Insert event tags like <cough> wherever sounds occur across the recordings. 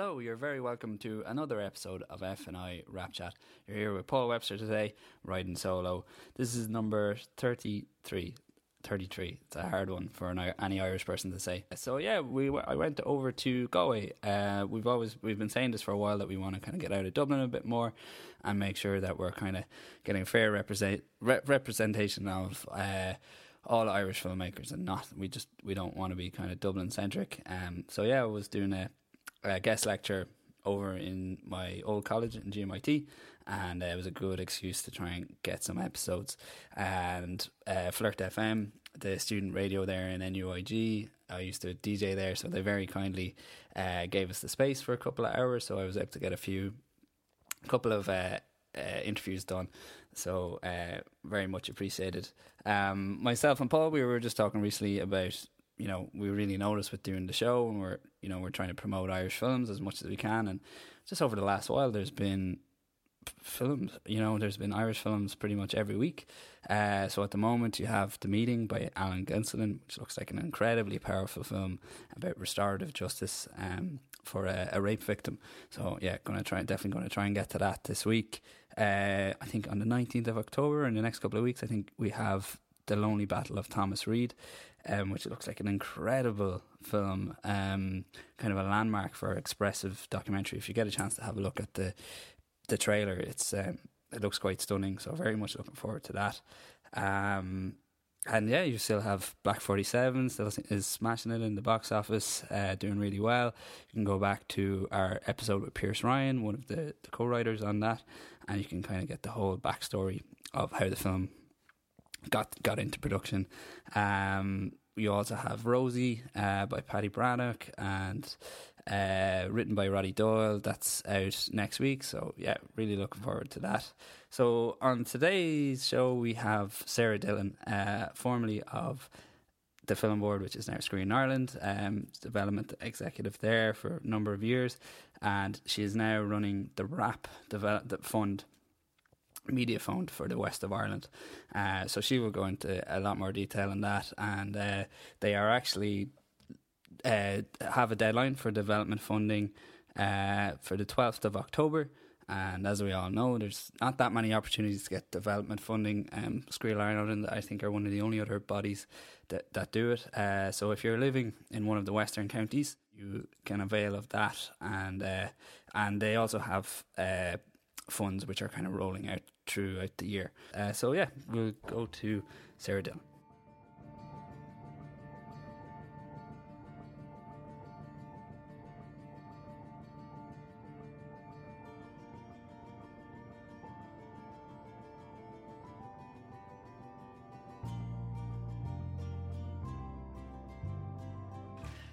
Hello, you're very welcome to another episode of F and I Wrap Chat. You're here with Paul Webster today, riding solo. This is number 33. 33. It's a hard one for an, any Irish person to say. So yeah, we I went over to Galway. Uh, we've always we've been saying this for a while that we want to kind of get out of Dublin a bit more and make sure that we're kind of getting fair represent re- representation of uh, all Irish filmmakers and not we just we don't want to be kind of Dublin centric. Um, so yeah, I was doing a, a guest lecture over in my old college in GMIT, and uh, it was a good excuse to try and get some episodes. And uh, Flirt FM, the student radio there in NUIG, I used to DJ there, so they very kindly uh, gave us the space for a couple of hours, so I was able to get a few, couple of uh, uh, interviews done. So uh, very much appreciated. Um, myself and Paul, we were just talking recently about you know we really noticed with doing the show, and we're you know we're trying to promote Irish films as much as we can, and just over the last while, there's been films. You know, there's been Irish films pretty much every week. Uh, so at the moment, you have The Meeting by Alan Gilsenan, which looks like an incredibly powerful film about restorative justice um, for a, a, rape victim. So yeah, gonna try, definitely gonna try and get to that this week. Uh, I think on the 19th of October, in the next couple of weeks, I think we have The Lonely Battle of Thomas Reid. Um, which looks like an incredible film, um, kind of a landmark for expressive documentary. If you get a chance to have a look at the the trailer, it's um, it looks quite stunning. So very much looking forward to that. Um, and yeah, you still have Black Forty Seven still is smashing it in the box office, uh, doing really well. You can go back to our episode with Pierce Ryan, one of the, the co-writers on that, and you can kind of get the whole backstory of how the film got got into production. Um, you also have Rosie uh, by Paddy Breathnach and uh, written by Roddy Doyle. That's out next week. So, yeah, really looking forward to that. So, on today's show, we have Sarah Dillon, uh, formerly of the Film Board, which is now Screen Ireland, um, development executive there for a number of years. And she is now running the WRAP develop, fund media fund for the west of Ireland. Uh, so she will go into a lot more detail on that, and uh, they are actually uh, have a deadline for development funding uh, for the twelfth of October. And as we all know, there's not that many opportunities to get development funding. Um, Screen Ireland, I think, are one of the only other bodies that, that do it. Uh, so if you're living in one of the western counties, you can avail of that. And uh, and they also have funds which are kind of rolling out throughout the year. Uh, so yeah, we'll go to Sarah Dillon.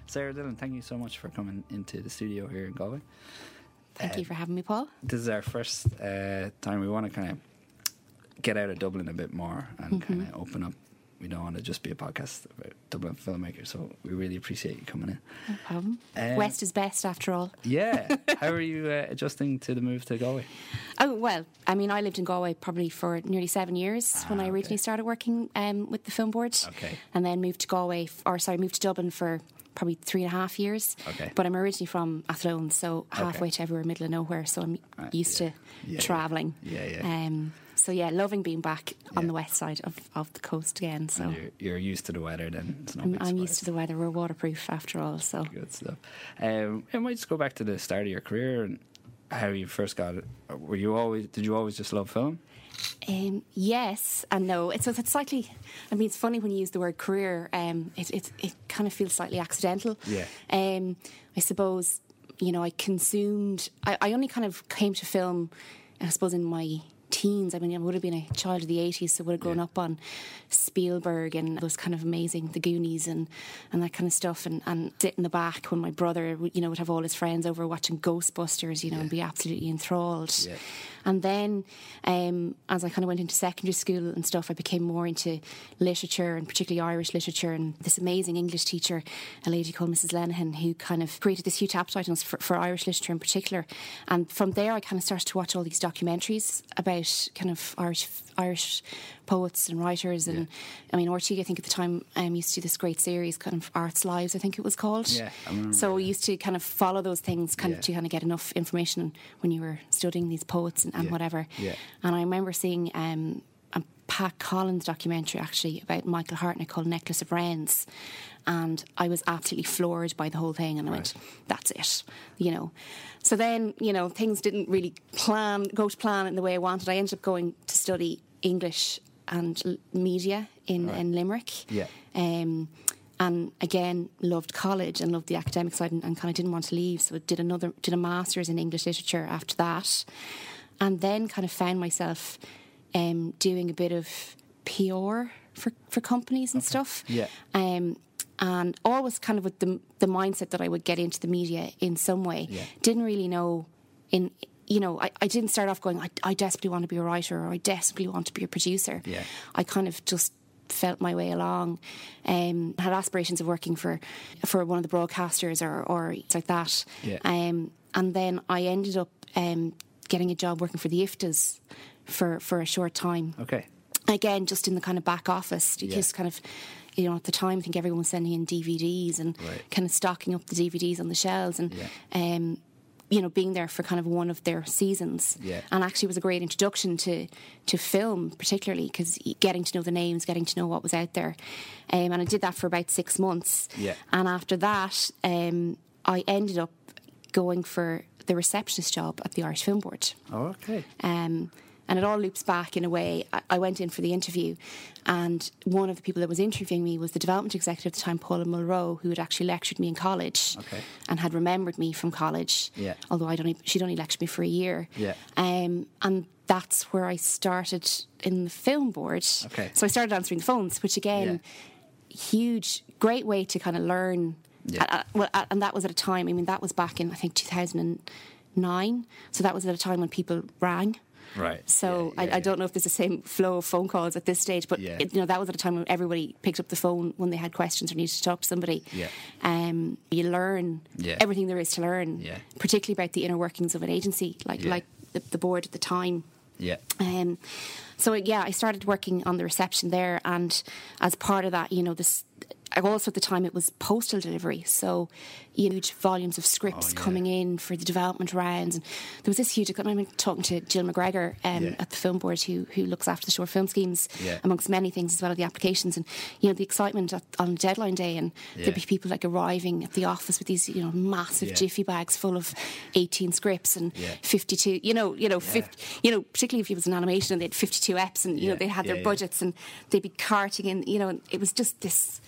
Sarah Dillon, thank you so much for coming into the studio here in Galway. Thank uh, you for having me, Paul. This is our first uh, time we want to kind of get out of Dublin a bit more and mm-hmm. kind of open up. We don't want to just be a podcast about Dublin filmmakers, so we really appreciate you coming in. No problem. Um, West is best, after all. Yeah. <laughs> How are you uh, adjusting to the move to Galway? Oh well, I mean, I lived in Galway probably for nearly seven years ah, when I originally okay. started working um, with the film board. Okay. And then moved to Galway, or sorry, moved to Dublin for probably three and a half years. Okay. But I'm originally from Athlone, so halfway okay. to everywhere, middle of nowhere. So I'm used yeah. to yeah, travelling. Yeah, yeah. Um, so yeah, loving being back yeah. on the west side of, of the coast again. So you're, you're, used to the weather, then. I'm, I'm used to the weather. We're waterproof after all. So good stuff. Um, I might just go back to the start of your career and how you first got it. Were you always? Did you always just love film? Um, yes and no. It's, it's slightly. I mean, it's funny when you use the word career. Um, it, it it kind of feels slightly accidental. Yeah. Um, I suppose you know I consumed. I, I only kind of came to film. I suppose in my teens. I mean, I would have been a child of the 80s, so would have grown yeah. up on Spielberg and those kind of amazing, The Goonies and, and that kind of stuff. And, and sit in the back when my brother, you know, would have all his friends over watching Ghostbusters, you know, yeah. and be absolutely enthralled. Yeah. And then um, as I kind of went into secondary school and stuff, I became more into literature and particularly Irish literature. And this amazing English teacher, a lady called Mrs. Lenihan, who kind of created this huge appetite for, for Irish literature in particular. And from there, I kind of started to watch all these documentaries about about kind of Irish Irish poets and writers, and I mean RTÉ I think at the time um, used to do this great series, kind of Arts Lives, I think it was called. Yeah, so we used to kind of follow those things, kind Yeah. of to kind of get enough information when you were studying these poets and, and Yeah. whatever. Yeah. And I remember seeing um, a Pat Collins documentary actually about Michael Hartnett called Necklace of Wrens. And I was absolutely floored by the whole thing. And I went, that's it, you know. So then, you know, things didn't really plan, go to plan in the way I wanted. I ended up going to study English and media in, in Limerick. Yeah. Um, and again, loved college and loved the academic side and, and kind of didn't want to leave. So I did another, did a master's in English literature after that. And then kind of found myself um, doing a bit of PR for, for companies and stuff. Yeah. Um, and always kind of with the, the mindset that I would get into the media in some way. Yeah. Didn't really know in you know, I, I didn't start off going, I, I desperately want to be a writer or I desperately want to be a producer. Yeah. I kind of just felt my way along. Um, had aspirations of working for for one of the broadcasters or or like that. Yeah. Um, and then I ended up um, getting a job working for the IFTAs for for a short time Okay. again, just in the kind of back office, Yeah. just kind of, you know, at the time, I think everyone was sending in DVDs and Right. kind of stocking up the DVDs on the shelves and, Yeah. um, you know, being there for kind of one of their seasons. Yeah. And actually was a great introduction to, to film, particularly because getting to know the names, getting to know what was out there. Um, and I did that for about six months. Yeah. And after that, um, I ended up going for the receptionist job at the Irish Film Board. Oh, okay. Um, and it all loops back in a way. I, I went in for the interview, and one of the people that was interviewing me was the development executive at the time, Paula Mulrow, who had actually lectured me in college Okay. and had remembered me from college. Yeah. Although I'd only, she'd only lectured me for a year. Yeah. Um, and that's where I started in the film board. Okay. So I started answering the phones, which again, huge, great way to kind of learn. Yeah. Uh, uh, well, uh, and that was at a time. I mean, that was back in I think 2009. So that was at a time when people rang. Right. So Yeah, yeah, I, I don't know if there's the same flow of phone calls at this stage, but it, you know that was at a time when everybody picked up the phone when they had questions or needed to talk to somebody. Yeah. Um, you learn Yeah. everything there is to learn, Yeah. particularly about the inner workings of an agency, like like the, the board at the time. Yeah. Um, so yeah, I started working on the reception there, and as part of that, you know, this also at the time it was postal delivery, so huge volumes of scripts Oh, yeah. coming in for the development rounds, and there was this huge. I remember talking to Jill McGregor um, Yeah. at the film board, who who looks after the short film schemes, Yeah. amongst many things as well as the applications, and you know the excitement at, on deadline day, and there'd be people like arriving at the office with these you know massive jiffy bags full of eighteen scripts and fifty two, you know, you know, 50, you know, particularly if it was an animation and they had 52 eps and, you know, they had their budgets and they'd be carting in, you know, and it was just this,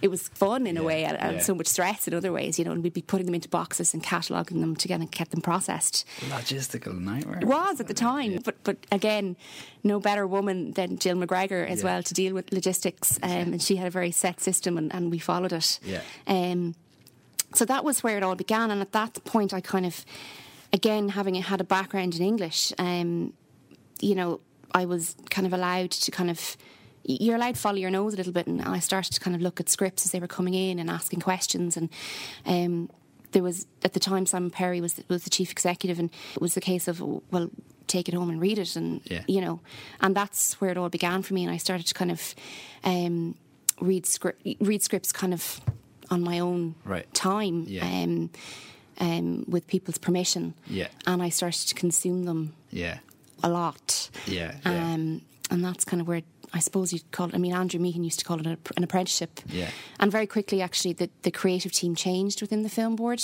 it was fun in a way and, and yeah. so much stress in other ways, you know, and we'd be putting them into boxes and cataloguing them together and get them processed. Logistical nightmare. It was at the time, but but again, no better woman than Jill McGregor as Yeah. well to deal with logistics, um, and she had a very set system, and, and we followed it. Yeah. Um, so that was where it all began, and at that point, I kind of, again, having had a background in English, um, you know, I was kind of allowed to kind of. You're allowed to follow your nose a little bit, and I started to kind of look at scripts as they were coming in and asking questions. And um, there was at the time Simon Perry was was the chief executive, and it was the case of well, take it home and read it, and Yeah. you know, and that's where it all began for me. And I started to kind of um, read script, read scripts, kind of on my own Right. time, Yeah. um, um, with people's permission, Yeah. and I started to consume them Yeah. a lot. Yeah. yeah. Um, and that's kind of where I suppose you'd call it. I mean, Andrew Meehan used to call it an, an apprenticeship. Yeah. And very quickly, actually, the, the creative team changed within the film board.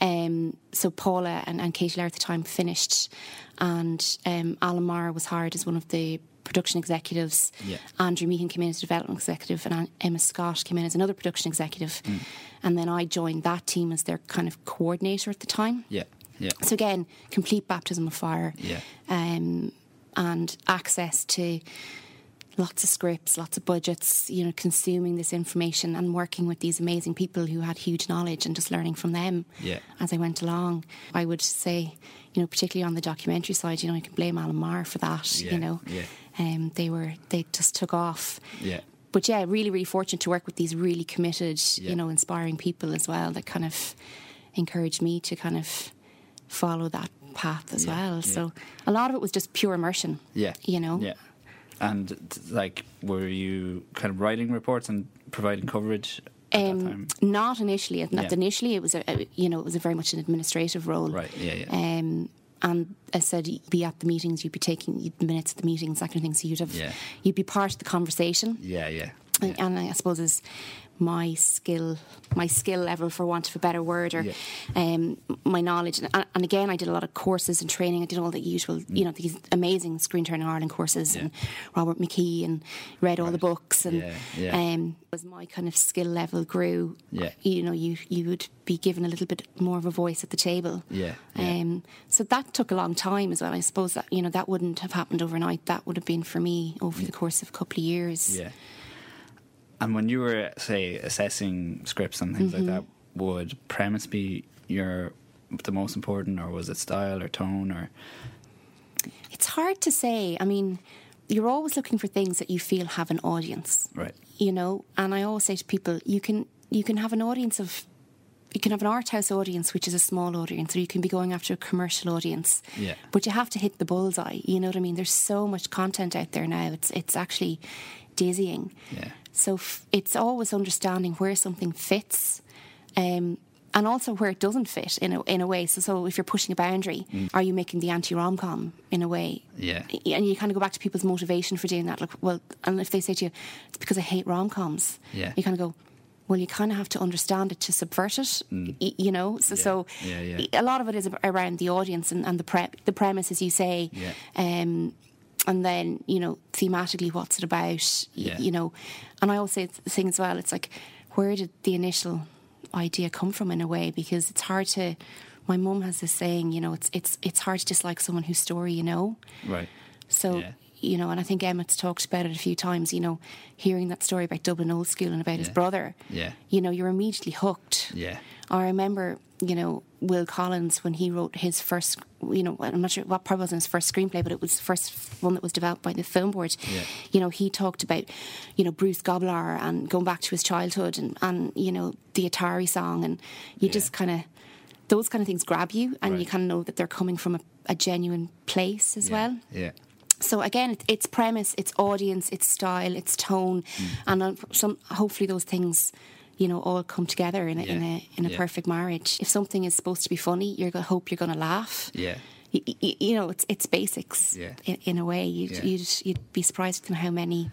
Um, so Paula and, and Katie Lair at the time finished, and um, Alan Maher was hired as one of the production executives. Yeah. Andrew Meehan came in as a development executive, and Emma Scott came in as another production executive. Mm. And then I joined that team as their kind of coordinator at the time. yeah. Yeah. So again, complete baptism of fire. Yeah. Um, and access to lots of scripts, lots of budgets, you know, consuming this information and working with these amazing people who had huge knowledge and just learning from them Yeah. as I went along. I would say, you know, particularly on the documentary side, you know, I can blame Alan Maher for that, Yeah, you know. yeah. Um, they were they just took off. Yeah. But yeah, really, really fortunate to work with these really committed, Yeah. you know, inspiring people as well that kind of encouraged me to kind of follow that path as Yeah, well. yeah. So a lot of it was just pure immersion. Yeah. You know? Yeah. And like, were you kind of writing reports and providing coverage at that Um, time? not initially. Not Yeah. initially. It was a, you know it was a very much an administrative role. Right. Yeah. Yeah. Um, and I said you'd be at the meetings, you'd be taking you'd minutes of the meetings, that kind of thing. So you'd have Yeah. you'd be part of the conversation. yeah. Yeah. And, and I suppose is my skill, my skill level, for want of a better word, or Yeah. um, my knowledge. And, and again, I did a lot of courses and training. I did all the usual, you know, these amazing Screen Training Ireland courses, Yeah. and Robert McKee, and read all the books, and Yeah, um, as my kind of skill level grew, you know, you you would be given a little bit more of a voice at the table. Yeah, yeah. Um, so that took a long time as well. I suppose that you know that wouldn't have happened overnight. That would have been for me over the course of a couple of years. Yeah. And when you were, say, assessing scripts and things Mm-hmm. like that, would premise be your the most important, or was it style or tone, or It's hard to say. I mean, you're always looking for things that you feel have an audience, right? you know. And I always say to people, you can you can have an audience of you can have an art house audience, which is a small audience, or you can be going after a commercial audience. Yeah. But you have to hit the bullseye. You know what I mean? There's so much content out there now. It's it's actually dizzying. Yeah. So f- it's always understanding where something fits. Um, and also where it doesn't fit in a, in a way. So, so if you're pushing a boundary, Mm. are you making the anti rom com in a way? Yeah. And you kind of go back to people's motivation for doing that. Like, well, and if they say to you, it's because I hate rom coms, Yeah. you kind of go, well, you kind of have to understand it to subvert it, y- you know. So, so Mm. Yeah, yeah. a lot of it is around the audience and, and the pre- the premise, as you say. Yeah. Um, and then you know thematically, what's it about? Yeah. You know, and I always say the thing as well. It's like, where did the initial idea come from in a way? Because it's hard to. My mum has this saying, you know, it's it's it's hard to dislike someone whose story you know. Right. So, Yeah. you know, and I think Emmett's talked about it a few times, you know, hearing that story about Dublin Old School and about his brother. Yeah. You know, you're immediately hooked. Yeah. Or I remember, you know, Will Collins when he wrote his first, you know, I'm not sure what probably wasn't his first screenplay, but it was the first one that was developed by the film board. Yeah. You know, he talked about, you know, Bruce Goblar and going back to his childhood and, and you know, the Atari song. And you Yeah. just kind of, those kind of things grab you and you kind of know that they're coming from a, a genuine place as Yeah. well. Yeah. So again, it's premise, it's audience, it's style, it's tone, Mm. and uh, some hopefully those things, you know, all come together in a in a in a Yeah. perfect marriage. If something is supposed to be funny, you're gonna hope you're gonna laugh. Yeah. You, you, you know, it's it's basics. Yeah. In, in a way, you'd, Yeah. you'd you'd be surprised at how many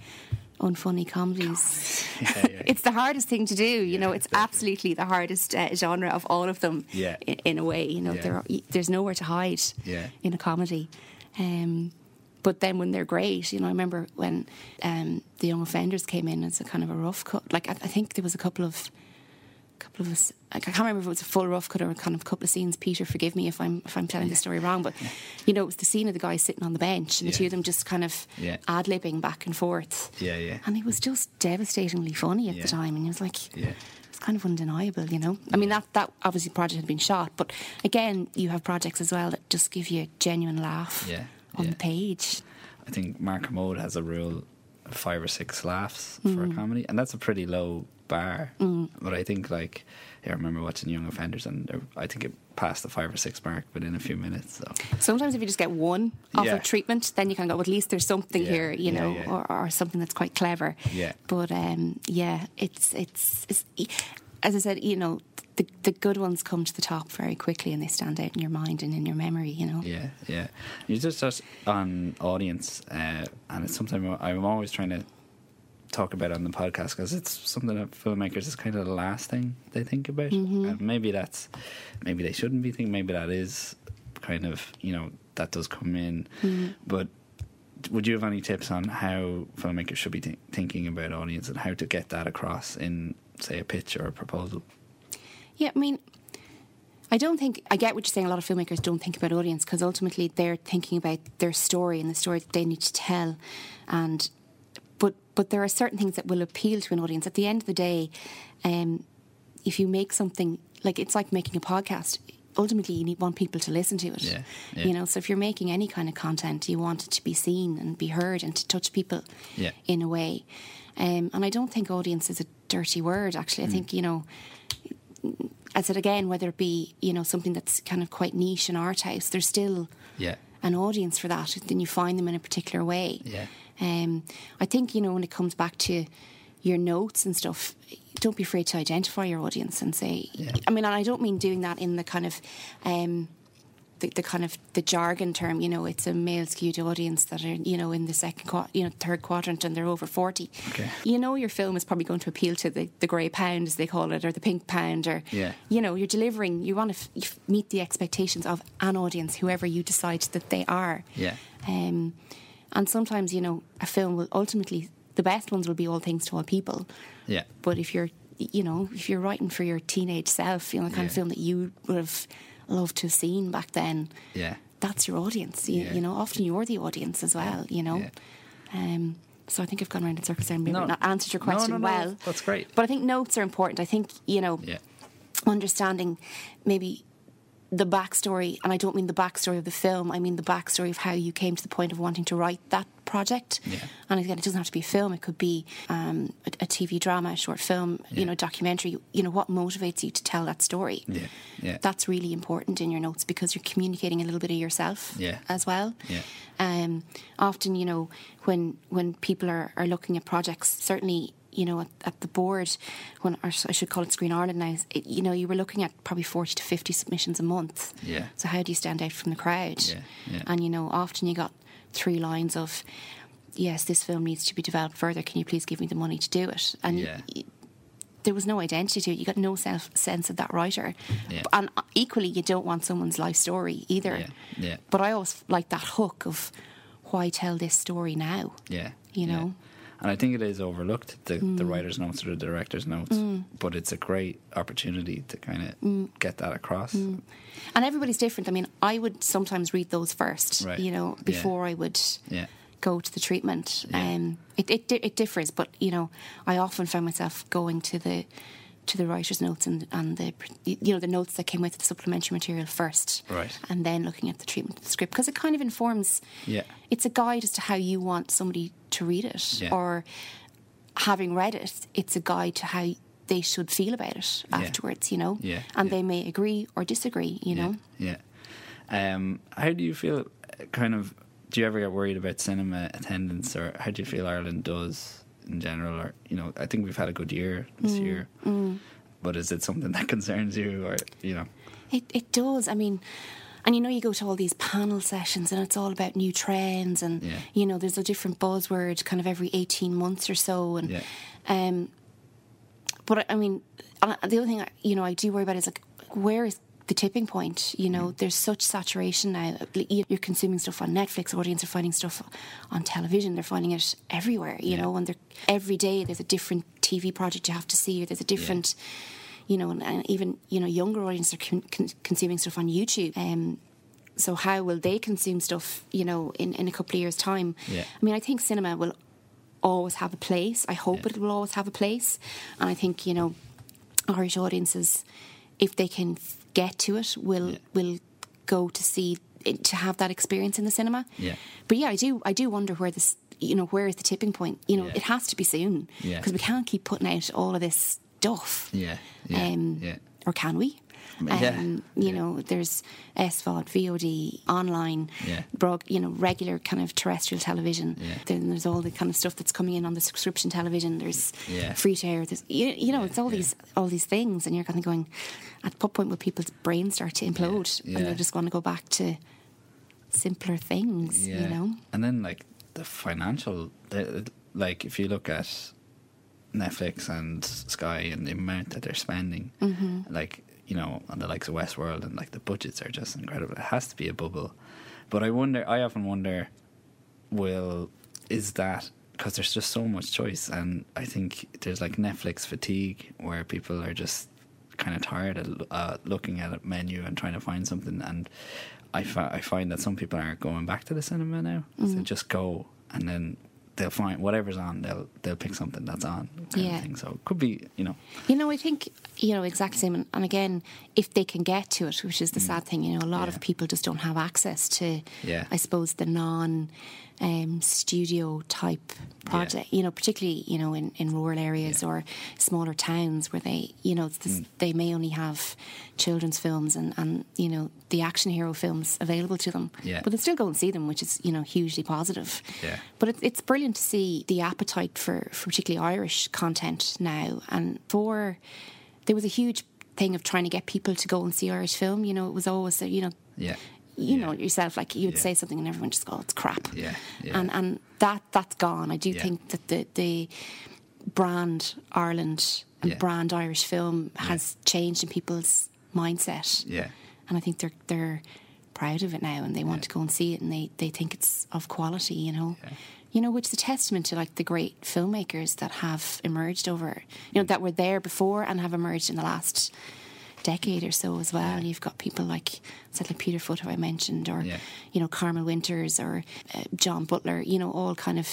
unfunny comedies. <laughs> <laughs> Yeah, yeah. it's the hardest thing to do. You know, it's definitely. absolutely the hardest uh, genre of all of them. Yeah. In, in a way, you know, Yeah. there are, there's nowhere to hide Yeah. in a comedy. Um, but then when they're great, you know, I remember when um, the young offenders came in as a kind of a rough cut. Like I, I think there was a couple of, couple of us. Like, I can't remember if it was a full rough cut or a kind of couple of scenes. Peter, forgive me if I'm if I'm telling the story wrong, but <laughs> you know, it was the scene of the guy sitting on the bench and the Yeah. two of them just kind of Yeah. ad libbing back and forth. Yeah. Yeah. And it was just devastatingly funny at Yeah. the time, and it was like, Yeah. it's kind of undeniable, you know. I mean, that that obviously project had been shot, but again, you have projects as well that just give you a genuine laugh Yeah, on yeah. the page. I think Mark Kermode has a rule of five or six laughs for Mm. a comedy, and that's a pretty low bar. But I think, like, I remember watching Young Offenders, and I think it passed the five or six mark within a few minutes. So Sometimes if you just get one off Yeah. of treatment, then you can go. Well, at least there's something Yeah, here, you know, yeah. Or, or something that's quite clever. Yeah. But um, yeah, it's, it's it's as I said, you know, the the good ones come to the top very quickly, and they stand out in your mind and in your memory. You know. yeah, yeah. You just touched on audience, uh, and it's something I'm always trying to talk about on the podcast because it's something that filmmakers is kind of the last thing they think about. And maybe that's maybe they shouldn't be thinking. Maybe that is kind of you know that does come in, but. Would you have any tips on how filmmakers should be th- thinking about audience and how to get that across in, say, a pitch or a proposal? Yeah, I mean, I don't think I get what you're saying. A lot of filmmakers don't think about audience because ultimately they're thinking about their story and the story that they need to tell, and but but there are certain things that will appeal to an audience. At the end of the day, um, if you make something like it's like making a podcast. Ultimately, you need want people to listen to it. Yeah, yeah. You know, so if you're making any kind of content, you want it to be seen and be heard and to touch people Yeah. in a way. Um, and I don't think audience is a dirty word. Actually, I Mm. think you know I said again, whether it be you know something that's kind of quite niche in art house, there's still Yeah. an audience for that. Then you find them in a particular way. Yeah. Um, I think you know when it comes back to your notes and stuff, don't be afraid to identify your audience and say. Yeah. I mean, and I don't mean doing that in the kind of. Um, the, the kind of the jargon term, you know, it's a male skewed audience that are, you know, in the second, you know, third quadrant and they're over 40. Okay. You know, your film is probably going to appeal to the, the grey pound, as they call it, or the pink pound, or, Yeah. you know, you're delivering, you want to f- meet the expectations of an audience, whoever you decide that they are. Yeah. Um, and sometimes, you know, a film will ultimately, the best ones will be all things to all people. Yeah. But if you're, you know, if you're writing for your teenage self, you know, the kind of film that you would have loved to have seen back then, Yeah. that's your audience. You, Yeah. you know, often you're the audience as well, you know. Yeah. Um, so I think I've gone around in circles there and maybe No. not answered your question no, no, well. that's great. But I think notes are important. I think, you know, Yeah. understanding maybe the backstory, and I don't mean the backstory of the film, I mean the backstory of how you came to the point of wanting to write that project. Yeah. And again, it doesn't have to be a film, it could be um, a, a TV drama, a short film, Yeah. you know, documentary. You know, what motivates you to tell that story? Yeah. Yeah. That's really important in your notes because you're communicating a little bit of yourself Yeah. as well. Yeah. Um, often, you know, when when people are, are looking at projects, certainly, you know, at, at the board, when or I should call it Screen Ireland now, it, you know, you were looking at probably forty to fifty submissions a month. Yeah. So how do you stand out from the crowd? Yeah, yeah. And you know, often you got three lines of, "Yes, this film needs to be developed further. Can you please give me the money to do it?" And Yeah. y- there was no identity to it. You got no self sense of that writer. Yeah. And equally, you don't want someone's life story either. Yeah, yeah. But I always like that hook of why tell this story now? Yeah. You know? Mm. And I think it is overlooked, the, the writer's notes or the director's notes. But it's a great opportunity to kind of Mm. get that across. And everybody's different. I mean, I would sometimes read those first, Right. you know, Yeah. before I would Yeah. go to the treatment. Yeah. Um, it, it it differs, but you know, I often found myself going to the to the writer's notes and and the you know the notes that came with the supplementary material first, Right. and then looking at the treatment of the script because it kind of informs. Yeah. it's a guide as to how you want somebody to read it, Yeah. or having read it, it's a guide to how they should feel about it Yeah. afterwards. You know, Yeah, and yeah. they may agree or disagree. You know. Yeah. yeah. Um, how do you feel, uh, kind of, do you ever get worried about cinema attendance or how do you feel Ireland does in general? Or, you know, I think we've had a good year this Mm, year. But is it something that <laughs> concerns you or, you know? It it does. I mean, and you know, you go to all these panel sessions, and it's all about new trends, and Yeah. you know, there's a different buzzword kind of every eighteen months or so, and Yeah. um, but I- mean, the other thing I- you know I do worry about is like where is the tipping point? You know, there's such saturation now. You- You're consuming stuff on Netflix. Audience are finding stuff on television. They're finding it everywhere. You Yeah. know, and every day there's a different TV project you have to see, or there's a different you know, and, and even you know younger audiences are con- con- consuming stuff on YouTube. Um, so how will they consume stuff? You know, in, in a couple of years' time. Yeah. I mean, I think cinema will always have a place. I hope Yeah. it will always have a place, and I think you know, Irish audiences, if they can get to it, will Yeah. will go to see to have that experience in the cinema. Yeah. But yeah, I do I do wonder where this you know where is the tipping point? You know, Yeah. it has to be soon Yeah. because we can't keep putting out all of this stuff. Yeah. Yeah. Um, yeah. Or can we? Yeah, Um, you yeah. know, there's SVOD, VOD, online, Yeah. broad, you know, regular kind of terrestrial television. Yeah. Then there's all the kind of stuff that's coming in on the subscription television. There's free to air. There's you, you know, it's all these all these things, and you're kind of going. At what point will people's brains start to implode, and they just want to go back to simpler things? You know. And then like the financial, the, like if you look at Netflix and Sky and the amount that they're spending, Mm-hmm. like you know, on the likes of Westworld and like the budgets are just incredible. It has to be a bubble. But I wonder, I often wonder, will is that because there's just so much choice, and I think there's like Netflix fatigue where people are just kind of tired of uh, looking at a menu and trying to find something. And I, fi- I find that some people aren't going back to the cinema now. Mm-hmm. So just go and then they'll find whatever's on. They'll they'll pick something that's on. Kind Yeah. Of thing. So it could be you know. You know, I think you know exactly same. And, and again, if they can get to it, which is the sad thing, you know, a lot Mm. Yeah. of people just don't have access to. Yeah. I suppose the non. Um, studio type project. You know, particularly you know in, in rural areas Yeah. or smaller towns where they you know this, Mm. they may only have children's films and and you know the action hero films available to them. Yeah. But they still go and see them, which is you know hugely positive. Yeah. But it, it's brilliant to see the appetite for, for particularly Irish content now. And for there was a huge thing of trying to get people to go and see Irish film. You know, it was always, you know, Yeah. You Yeah. know yourself, like you would Yeah. say something and everyone just go, oh, it's crap. Yeah, yeah. And and that that's gone. I do think that the the brand Ireland and brand Irish film has changed in people's mindset. Yeah. And I think they're they're proud of it now and they want to go and see it and they, they think it's of quality, you know. You know, which is a testament to like the great filmmakers that have emerged over you know, that were there before and have emerged in the last decade or so as well. You've got people like said like Peter Foott who I mentioned or Yeah. you know, Carmel Winters or uh, John Butler, you know, all kind of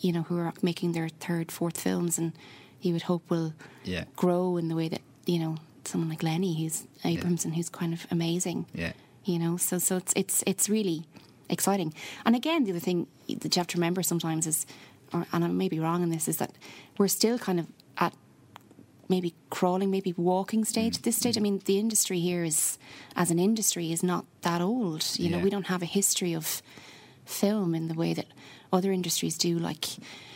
you know, who are making their third, fourth films and you would hope will Yeah. grow in the way that, you know, someone like Lenny who's Abrahamson who's kind of amazing Yeah. you know so so it's it's it's really exciting and again the other thing that you have to remember sometimes is or, and I may be wrong in this is that we're still kind of maybe crawling maybe walking stage Mm, at this stage I mean the industry here is as an industry is not that old you know we don't have a history of film in the way that other industries do like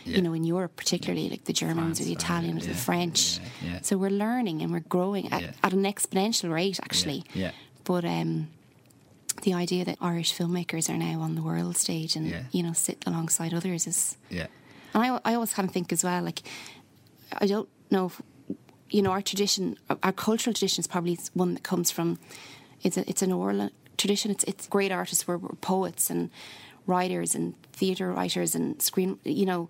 Yeah. you know in Europe particularly like the Germans or the France, Italians or the French yeah, yeah. so we're learning and we're growing at, Yeah. at an exponential rate actually Yeah. but um, the idea that Irish filmmakers are now on the world stage and Yeah. you know sit alongside others is, Yeah. and I, I always kind of think as well, like I don't know, if, you know, our tradition, our cultural tradition is probably one that comes from it's a, it's an oral uh, tradition. It's it's great artists were, were poets and writers and theatre writers and screen. You know,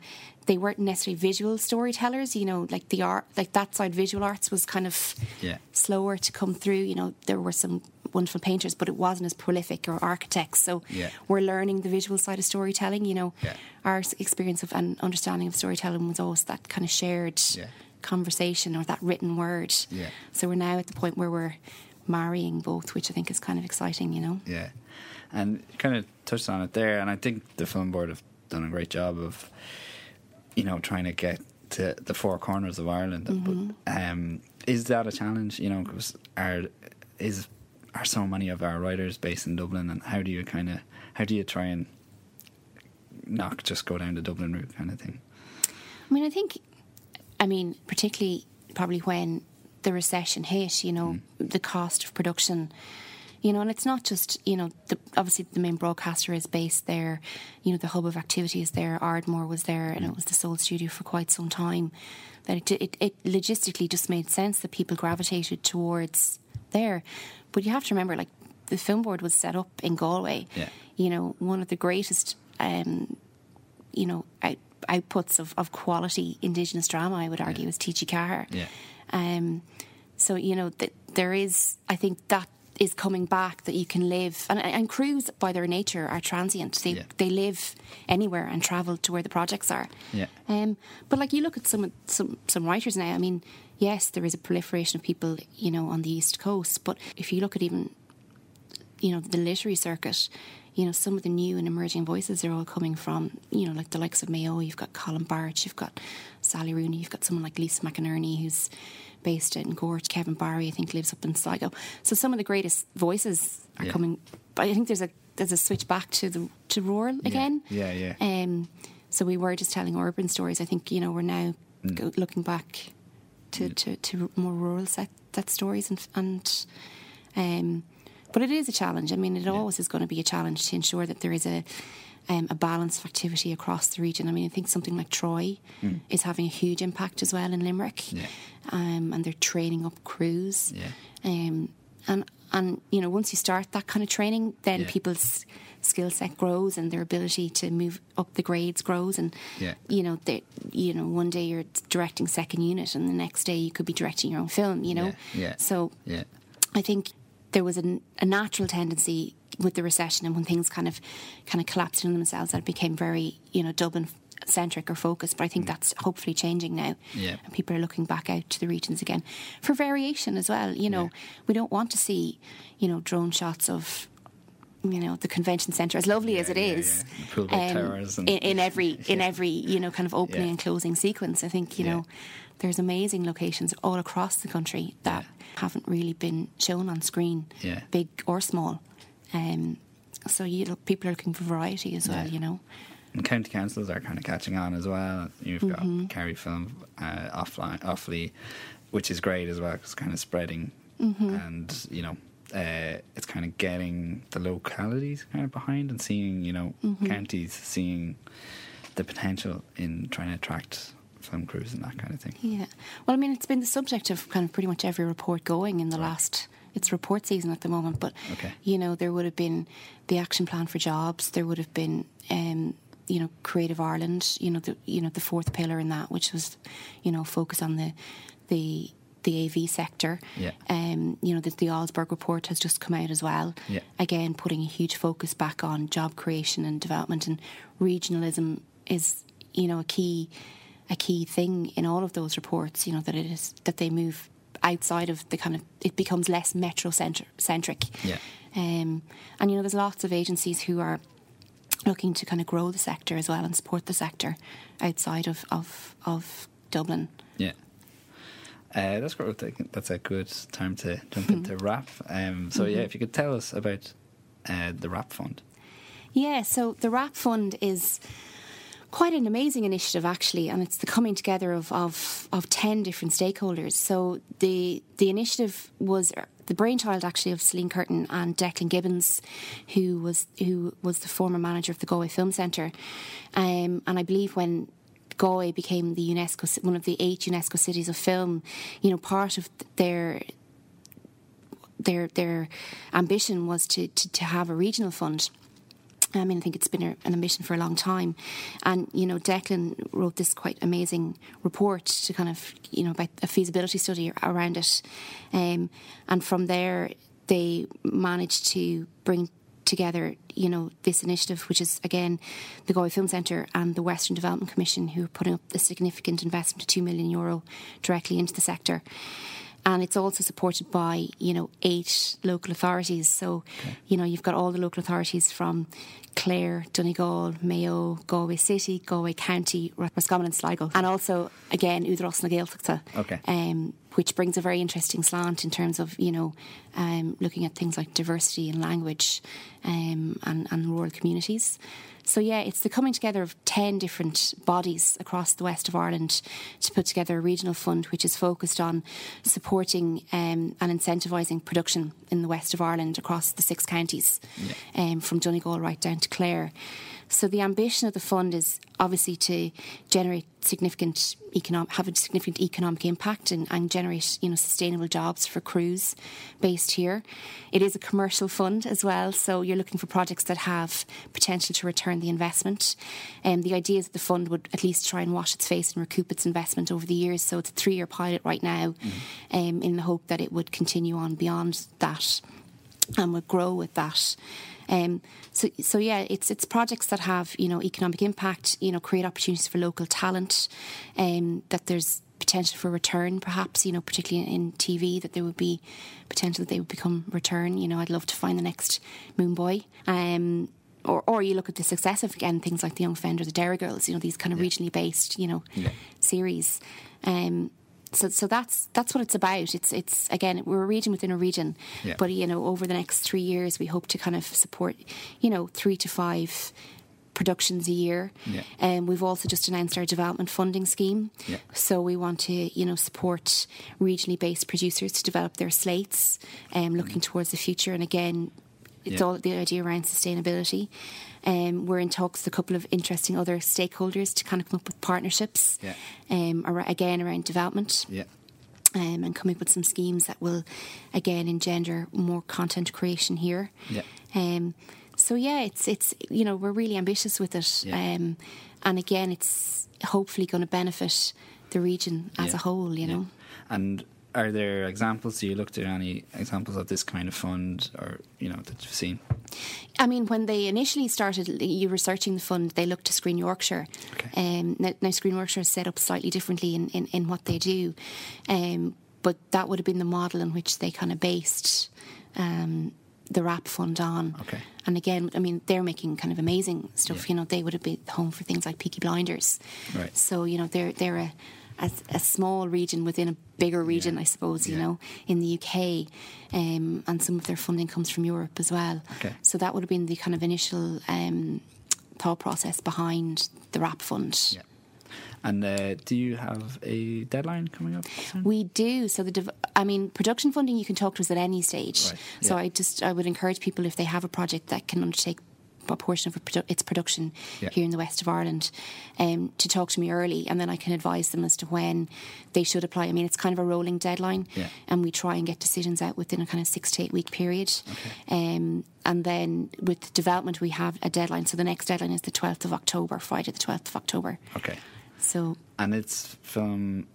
they weren't necessarily visual storytellers. You know, like the art, like that side, visual arts was kind of Yeah. slower to come through. You know, there were some wonderful painters, but it wasn't as prolific or architects. So Yeah. we're learning the visual side of storytelling. You know, Yeah. our experience of and understanding of storytelling was always that kind of shared Yeah. Conversation or that written word. Yeah. So we're now at the point where we're marrying both, which I think is kind of exciting. You know. Yeah, and kind of touched on it there, and I think the film board have done a great job of, you know, trying to get to the four corners of Ireland. But um, is that a challenge? You know, because are is are so many of our writers based in Dublin, and how do you kind of how do you try and not just go down the Dublin route kind of thing? I mean, I think, I mean, particularly probably when the recession hit, you know, the cost of production, you know, and it's not just, you know, the, obviously the main broadcaster is based there, you know, the hub of activity is there, Ardmore was there, and it was the sole studio for quite some time. That it, it, it logistically just made sense that people gravitated towards there. But you have to remember, like, the film board was set up in Galway. Yeah. You know, one of the greatest um, you know, outputs of, of quality Indigenous drama, I would argue, is TG4. Yeah. Um, so, you know, that there is, I think that is coming back that you can live, and, and crews by their nature are transient. They, Yeah. they live anywhere and travel to where the projects are. Yeah. Um, but like you look at some, some, some writers now, I mean, yes, there is a proliferation of people, you know, on the East Coast, but if you look at even you know, the literary circuit, you know, some of the new and emerging voices are all coming from, you know, like the likes of Mayo, you've got Colin Barrett, you've got Sally Rooney, you've got someone like Lisa McInerney who's based in Gort, Kevin Barry, I think lives up in Sligo. So some of the greatest voices are Yeah. coming but I think there's a there's a switch back to the to rural again. Yeah, yeah. Um so we were just telling urban stories. I think, you know, we're now Mm. go, looking back to, to, to more rural set, set stories and and um but it is a challenge. I mean, it always is going to be a challenge to ensure that there is a um, a balance of activity across the region. I mean, I think something like Troy is having a huge impact as well in Limerick, Mm. Yeah. um, and they're training up crews. Yeah. Um, and and you know, once you start that kind of training, then Yeah. people's skill set grows and their ability to move up the grades grows. And Yeah. you know, they, you know, one day you're directing second unit, and the next day you could be directing your own film. You know, Yeah, yeah. so Yeah. I think there was a, a natural tendency with the recession and when things kind of kind of collapsed in themselves that it became very you know Dublin centric or focused. But I think that's hopefully changing now. Mm. Yeah. and people are looking back out to the regions again for variation as well. You know, Yeah. we don't want to see you know drone shots of you know the convention centre, as lovely as it yeah, is, yeah. The Poolbeg Towers and- in, in <laughs> every in every you know kind of opening Yeah. and closing sequence. I think you Yeah. know there's amazing locations all across the country that haven't really been shown on screen, Yeah. big or small. Um, so you look, people are looking for variety as well. Yeah. You know, And county councils are kind of catching on as well. You've Mm-hmm. got Kerry Film uh, offline, Offaly, which is great as well It's kind of spreading, Mm-hmm. and you know, uh, it's kind of getting the localities kind of behind and seeing, you know, Mm-hmm. counties seeing the potential in trying to attract film crews and that kind of thing. Yeah. Well, I mean, it's been the subject of kind of pretty much every report going in the last. It's report season at the moment, but Okay. you know there would have been the action plan for jobs. There would have been, um, you know, Creative Ireland. You know, the you know the fourth pillar in that, which was, you know, focus on the the the AV sector. Yeah. Um, you know, the, the Olsberg report has just come out as well. Yeah. Again, putting a huge focus back on job creation and development, and regionalism is, you know, a key a key thing in all of those reports. You know that it is that they move outside of the kind of it becomes less metro centric. Yeah. Um, and you know, there's lots of agencies who are looking to kind of grow the sector as well and support the sector outside of of, of Dublin. Yeah. Uh, that's great. That's a good time to jump Hmm. into WRAP. Um, so Mm-hmm. yeah, if you could tell us about uh, the WRAP fund. Yeah, so the WRAP Fund is quite an amazing initiative actually, and it's the coming together of, of, of 10 different stakeholders. So the, the initiative was the brainchild actually of Celine Curtin and Declan Gibbons, who was, who was the former manager of the Galway Film Centre. Um, and I believe when Galway became the UNESCO, one of the eight UNESCO cities of film, you know, part of their their their ambition was to, to, to have a regional fund. I mean, I think it's been a, an ambition for a long time. And, you know, Declan wrote this quite amazing report to kind of, you know, about a feasibility study around it. Um, and from there, they managed to bring together, you know, this initiative, which is, again, the Galway Film Centre and the Western Development Commission, who are putting up a significant investment of 2 million euro directly into the sector and it's also supported by you know eight local authorities. So you know you've got all the local authorities from Clare, Donegal, Mayo, Galway City, Galway County, Roscommon and Sligo, and also again Údarás na Gaeltachta, Okay. um, which brings a very interesting slant in terms of you know um, looking at things like diversity in language um, and, and rural communities. So yeah, it's the coming together of ten different bodies across the west of Ireland to put together a regional fund which is focused on supporting um, and incentivising production in the west of Ireland across the six counties, um, from Donegal right down to Clare. So the ambition of the fund is obviously to generate significant economic, have a significant economic impact and, and generate you know sustainable jobs for crews based here. It is a commercial fund as well, so you're looking for projects that have potential to return the investment. And um, the idea is that the fund would at least try and wash its face and recoup its investment over the years. So it's a three year pilot right now, um, in the hope that it would continue on beyond that and would grow with that. Um, so, so yeah, it's it's projects that have you know economic impact, you know, create opportunities for local talent, um, that there's potential for return, perhaps you know, particularly in TV, that there would be potential that they would become return. You know, I'd love to find the next Moone Boy. Um, or, or you look at the success of again things like the Young Fender, the Derry Girls, you know, these kind of regionally based, you know, Yeah. series. Um, so, so that's that's what it's about. It's it's again we're a region within a region, Yeah. but you know over the next three years we hope to kind of support, you know, three to five productions a year. Yeah. And we've also just announced our development funding scheme. Yeah. So we want to you know support regionally based producers to develop their slates, um, looking towards the future. And again, it's Yeah. all the idea around sustainability. Um, we're in talks with a couple of interesting other stakeholders to kind of come up with partnerships. Yeah. Um, ar- again around development Yeah. um, and coming up with some schemes that will again engender more content creation here. Yeah. Um, so yeah, it's it's you know we're really ambitious with it, Yeah. um, and again it's hopefully going to benefit the region as Yeah. a whole. You know. And are there examples? Do you looked at any examples of this kind of fund, or you know that you've seen? I mean, when they initially started you researching the fund, they looked to Screen Yorkshire. Okay. Um, now, now, Screen Yorkshire is set up slightly differently in, in, in what they do, um, but that would have been the model in which they kind of based um, the WRAP Fund on. Okay. And again, I mean, they're making kind of amazing stuff. Yeah. You know, they would have been home for things like Peaky Blinders. Right. So you know, they're they're a a, a small region within a bigger region, Yeah. I suppose. You Yeah. know, in the UK, um, and some of their funding comes from Europe as well. Okay. So that would have been the kind of initial um, thought process behind the WRAP Fund. Yeah. And uh, do you have a deadline coming up? soon? We do. So the, dev- I mean, production funding you can talk to us at any stage. Right, So yeah. I just I would encourage people if they have a project that can undertake a portion of produ- its production Yeah. here in the west of Ireland, um, to talk to me early, and then I can advise them as to when they should apply. I mean, it's kind of a rolling deadline, Yeah. and we try and get decisions out within a kind of six to eight week period. Um, and then with development, we have a deadline. So the next deadline is the twelfth of October, Friday the twelfth of October. Okay. So And it's film,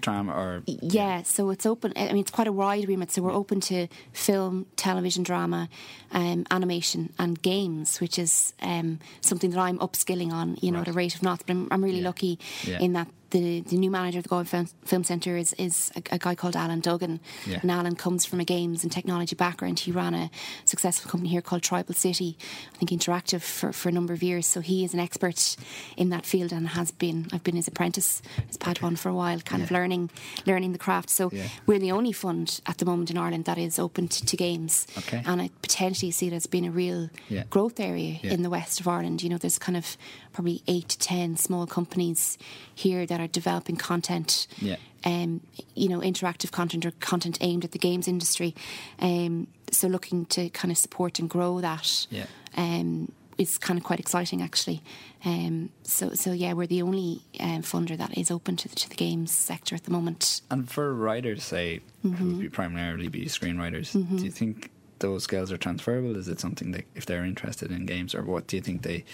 drama, or Yeah, so it's open. I mean, it's quite a wide remit. So we're open to film, television, drama, um, animation, and games, which is um, something that I'm upskilling on. You know, at a rate of knots. But I'm, I'm really Yeah. lucky Yeah. in that the the new manager of the Galway Film, Film Centre is is a, a guy called Alan Duggan. Yeah. And Alan comes from a games and technology background. He ran a successful company here called Tribal City, I think Interactive for, for a number of years. So he is an expert in that field and has been. I've been his apprentice, his Padawan for a while, kind of learning learning the craft. So Yeah. we're the only fund at the moment in Ireland that is open to, to games. Okay. And I potentially see it as being a real Yeah. growth area Yeah. in the west of Ireland. You know, there's kind of probably eight to ten small companies here that are developing content. Yeah. Um, you know, interactive content or content aimed at the games industry. Um, so looking to kind of support and grow that. Yeah. Um, is kind of quite exciting actually. Um, so so yeah, we're the only um, funder that is open to the, to the games sector at the moment. And for writers, say, Mm-hmm. who would be primarily be screenwriters, do you think those skills are transferable? Is it something that if they're interested in games, or what do you think they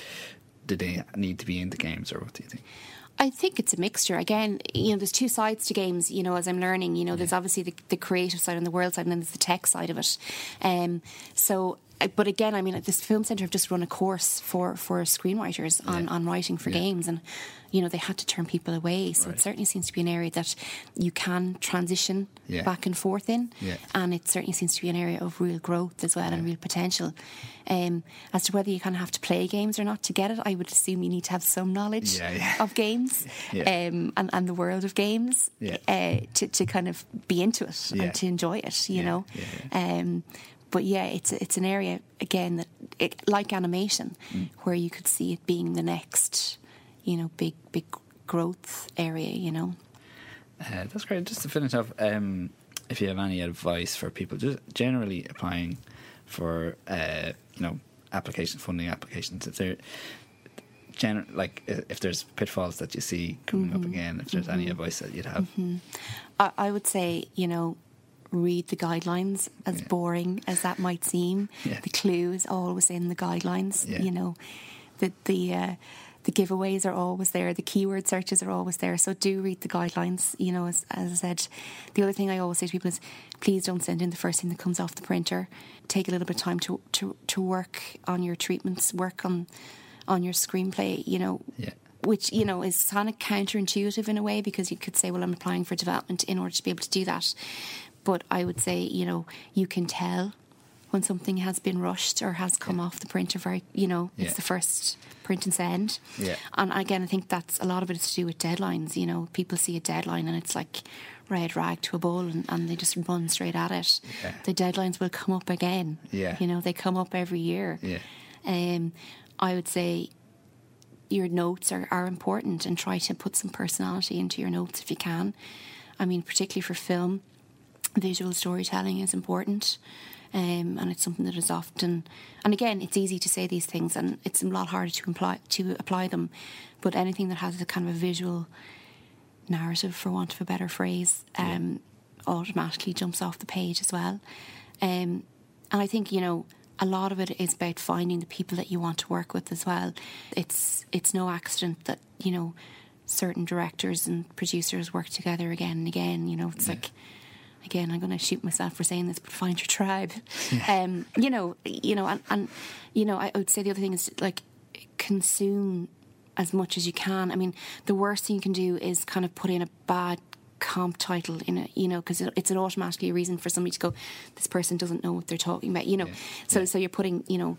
do they need to be into games, or what do you think? I think it's a mixture. Again, you know, there's two sides to games. You know, as I'm learning, you know, there's obviously the, the creative side and the world side, and then there's the tech side of it. Um, so, but again, I mean, like, this film centre have just run a course for for screenwriters on Yeah. on writing for Yeah. games, and you know, they had to turn people away. So Right. it certainly seems to be an area that you can transition Yeah. back and forth in, and it certainly seems to be an area of real growth as well and real potential. Um, as to whether you kind of have to play games or not to get it, I would assume you need to have some knowledge of games <laughs> um, and, and the world of games uh, to, to kind of be into it and to enjoy it, you know. Um, but yeah, it's it's an area again that it, like animation, Mm. where you could see it being the next, you know, big big growth area, you know. Uh, that's great. Just to finish off, um, if you have any advice for people just generally applying for, uh, you know, application funding applications, if they're gener- like if there's pitfalls that you see coming Mm-hmm. up again, if there's any advice that you'd have. I, I would say, you know, read the guidelines, as Yeah. boring as that might seem. Yeah. The clue is always in the guidelines. Yeah. You know, the the uh, the giveaways are always there. The keyword searches are always there. So do read the guidelines. You know, as, as I said, the other thing I always say to people is, please don't send in the first thing that comes off the printer. Take a little bit of time to to to work on your treatments, work on on your screenplay. You know, Yeah. which you know is kind of counterintuitive in a way because you could say, well, I'm applying for development in order to be able to do that. But I would say, you know, you can tell when something has been rushed or has come off the printer very, you know, Yeah. it's the first print and send. Yeah. And again, I think that's a lot of it is to do with deadlines. You know, people see a deadline and it's like red rag to a bull and, and they just run straight at it. Yeah. The deadlines will come up again. Yeah. You know, they come up every year. Yeah. Um, I would say your notes are, are important and try to put some personality into your notes if you can. I mean, particularly for film, visual storytelling is important. Um, and it's something that is often, and again, it's easy to say these things, and it's a lot harder to imply to apply them. But anything that has a kind of a visual narrative, for want of a better phrase, um, automatically jumps off the page as well. Um, and I think you know a lot of it is about finding the people that you want to work with as well. It's it's no accident that you know certain directors and producers work together again and again. You know, it's like again, I'm going to shoot myself for saying this, but find your tribe. <laughs> Um, you know, you know, and, and you know, I would say the other thing is like consume as much as you can. I mean, the worst thing you can do is kind of put in a bad comp title in a you know because it, it's an automatically a reason for somebody to go this person doesn't know what they're talking about you know Yeah. so Yeah. so you're putting you know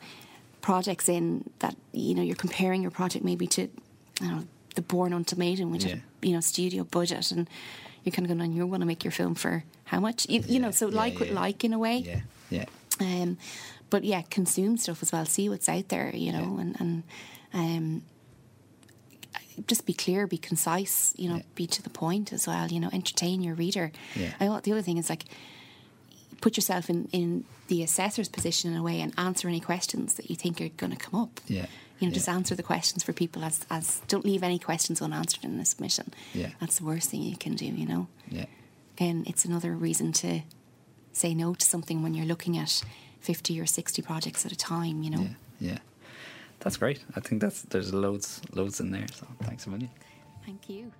projects in that you know you're comparing your project maybe to you know the Bourne Ultimatum which Yeah. had you know studio budget and you're kind of going on you want to make your film for how much you, you know so yeah, like yeah. like in a way Yeah, yeah, um, but yeah, consume stuff as well. See what's out there, you know, and and um, just be clear, be concise, you know, Yeah. be to the point as well. You know, entertain your reader. Yeah. I the other thing is like put yourself in in the assessor's position in a way and answer any questions that you think are going to come up. yeah. You know, yeah. just answer the questions for people as as don't leave any questions unanswered in the submission. Yeah. That's the worst thing you can do. You know Yeah, again, it's another reason to say no to something when you're looking at 50 or 60 projects at a time, you know. yeah, yeah. That's great. I think that's there's loads, loads in there. So thanks a million. Thank you.